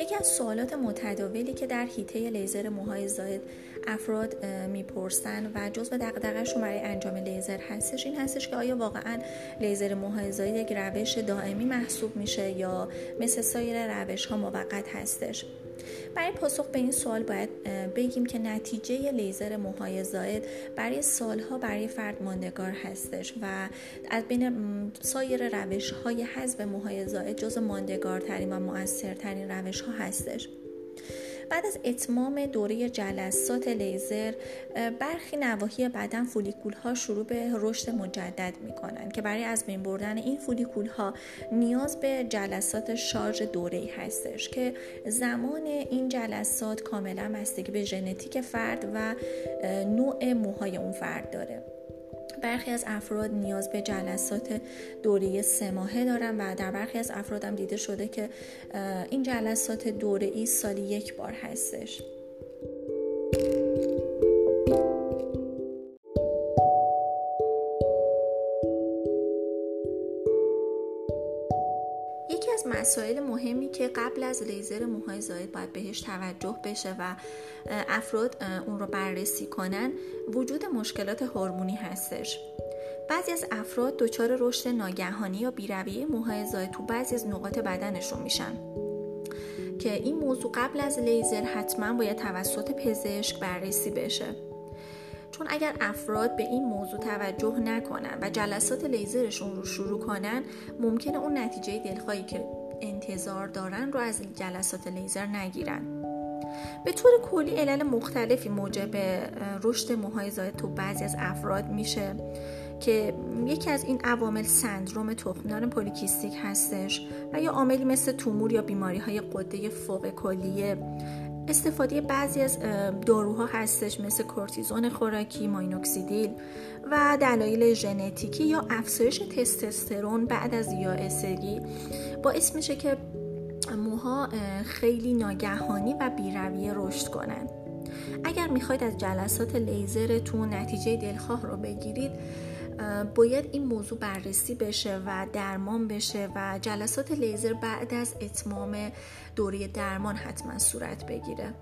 یکی از سوالات متداولی که در هیته لیزر موهای زاید افراد می‌پرسن و جزء دغدغه‌شون برای انجام لیزر هستش این هستش که آیا واقعا لیزر موهای زاید یک روش دائمی محسوب میشه یا مثل سایر روش ها موقت هستش. برای پاسخ به این سوال باید بگیم که نتیجه لیزر موهای زائد برای سالها برای فرد ماندگار هستش و از بین سایر روش های حذف موهای زائد جز ماندگارترین و مؤثرترین روش ها هستش. بعد از اتمام دوره جلسات لیزر برخی نواحی بدن فولیکول ها شروع به رشد مجدد می کنند که برای از بین بردن این فولیکول ها نیاز به جلسات شارژ دوره هستش که زمان این جلسات کاملا بستگی به ژنتیک فرد و نوع موهای اون فرد داره. برخی از افراد نیاز به جلسات دوره سه ماهه دارن و در برخی از افراد هم دیده شده که این جلسات دوره ای سالی یک بار هستش. مسائل مهمی که قبل از لیزر موهای زاید باید بهش توجه بشه و افراد اون رو بررسی کنن وجود مشکلات هورمونی هستش. بعضی از افراد دچار رشد ناگهانی یا بیرویه موهای زاید تو بعضی از نقاط بدنشون میشن. که این موضوع قبل از لیزر حتما باید توسط پزشک بررسی بشه. چون اگر افراد به این موضوع توجه نکنن و جلسات لیزرشون رو شروع کنن ممکنه اون نتیجه دلخواهی که انتظار دارن رو از جلسات لیزر نگیرن. به طور کلی علل مختلفی موجب رشد موهای زاید تو بعضی از افراد میشه که یکی از این عوامل سندروم تخمدان پولیکیستیک هستش و یا عاملی مثل تومور یا بیماری های قده فوق کلیه استفاده بعضی از داروها هستش مثل کورتیزون خوراکی، ماینوکسیدیل و دلایل ژنتیکی یا افزایش تستوسترون بعد از یائسگی باعث میشه که موها خیلی ناگهانی و بیرویه رشد کنن. اگر می‌خواید از جلسات لیزرتون نتیجه دلخواه رو بگیرید باید این موضوع بررسی بشه و درمان بشه و جلسات لیزر بعد از اتمام دوره درمان حتما صورت بگیره.